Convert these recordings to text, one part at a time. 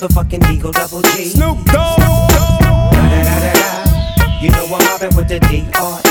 The fucking eagle Double G. Snoop Dogg. You know I'm mobbing with the D.R.E. Yeah,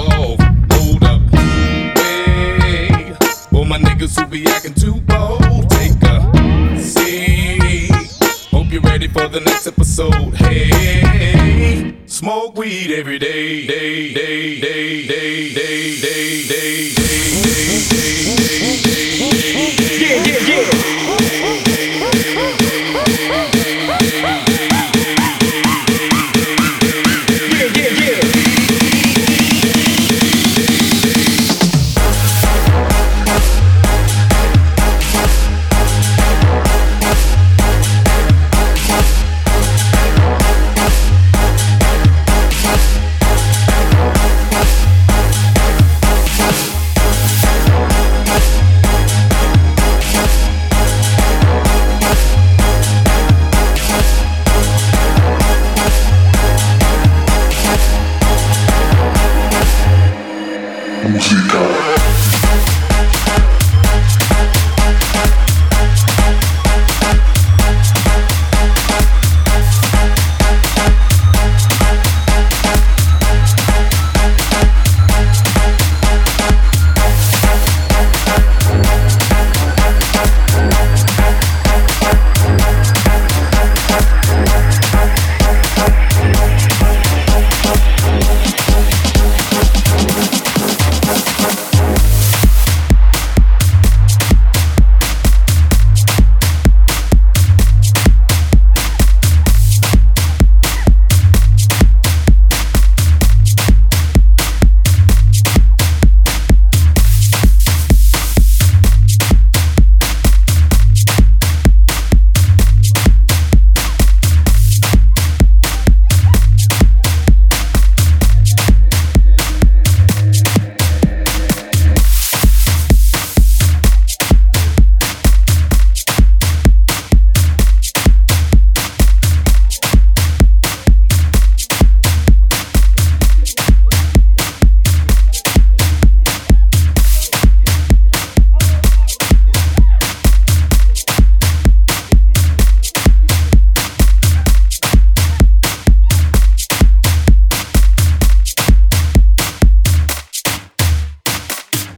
off. Hold up. Hey, for my niggas who be acting too bold, you ready for the next episode. Hey, smoke weed every day, day, day, day, day, day, day, day, day, day, day.